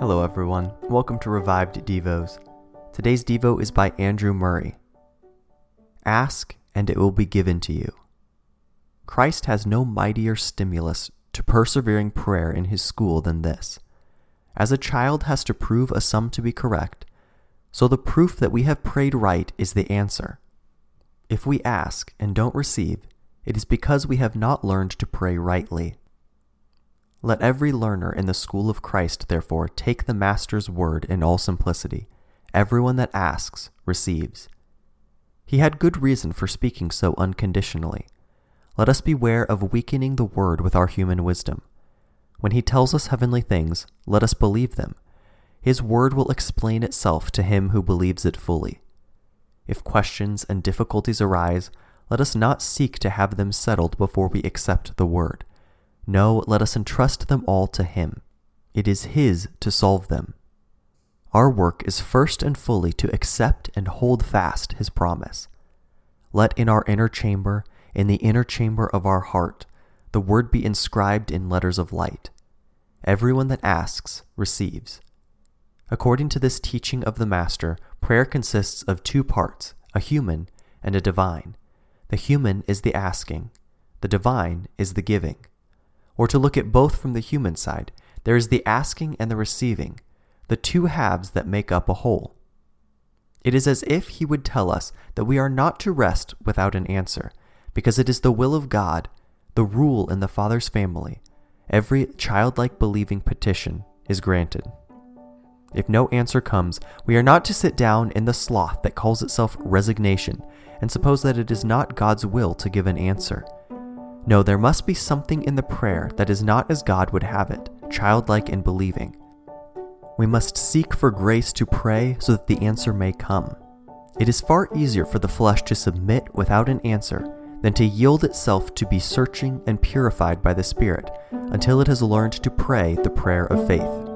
Hello, everyone. Welcome to Revived Devos. Today's Devo is by Andrew Murray. Ask, and it will be given to you. Christ has no mightier stimulus to persevering prayer in his school than this. As a child has to prove a sum to be correct, so the proof that we have prayed right is the answer. If we ask and don't receive, it is because we have not learned to pray rightly. Let every learner in the school of Christ, therefore, take the Master's word in all simplicity. Everyone that asks receives. He had good reason for speaking so unconditionally. Let us beware of weakening the word with our human wisdom. When he tells us heavenly things, let us believe them. His word will explain itself to him who believes it fully. If questions and difficulties arise, let us not seek to have them settled before we accept the word. No, let us entrust them all to Him. It is His to solve them. Our work is first and fully to accept and hold fast His promise. Let in our inner chamber, in the inner chamber of our heart, the word be inscribed in letters of light. Everyone that asks receives. According to this teaching of the Master, prayer consists of two parts, a human and a divine. The human is the asking, the divine is the giving. Or to look at both from the human side, there is the asking and the receiving, the two halves that make up a whole. It is as if he would tell us that we are not to rest without an answer, because it is the will of God, the rule in the Father's family. Every childlike believing petition is granted. If no answer comes, we are not to sit down in the sloth that calls itself resignation and suppose that it is not God's will to give an answer. No, there must be something in the prayer that is not as God would have it, childlike and believing. We must seek for grace to pray so that the answer may come. It is far easier for the flesh to submit without an answer than to yield itself to be searching and purified by the Spirit until it has learned to pray the prayer of faith.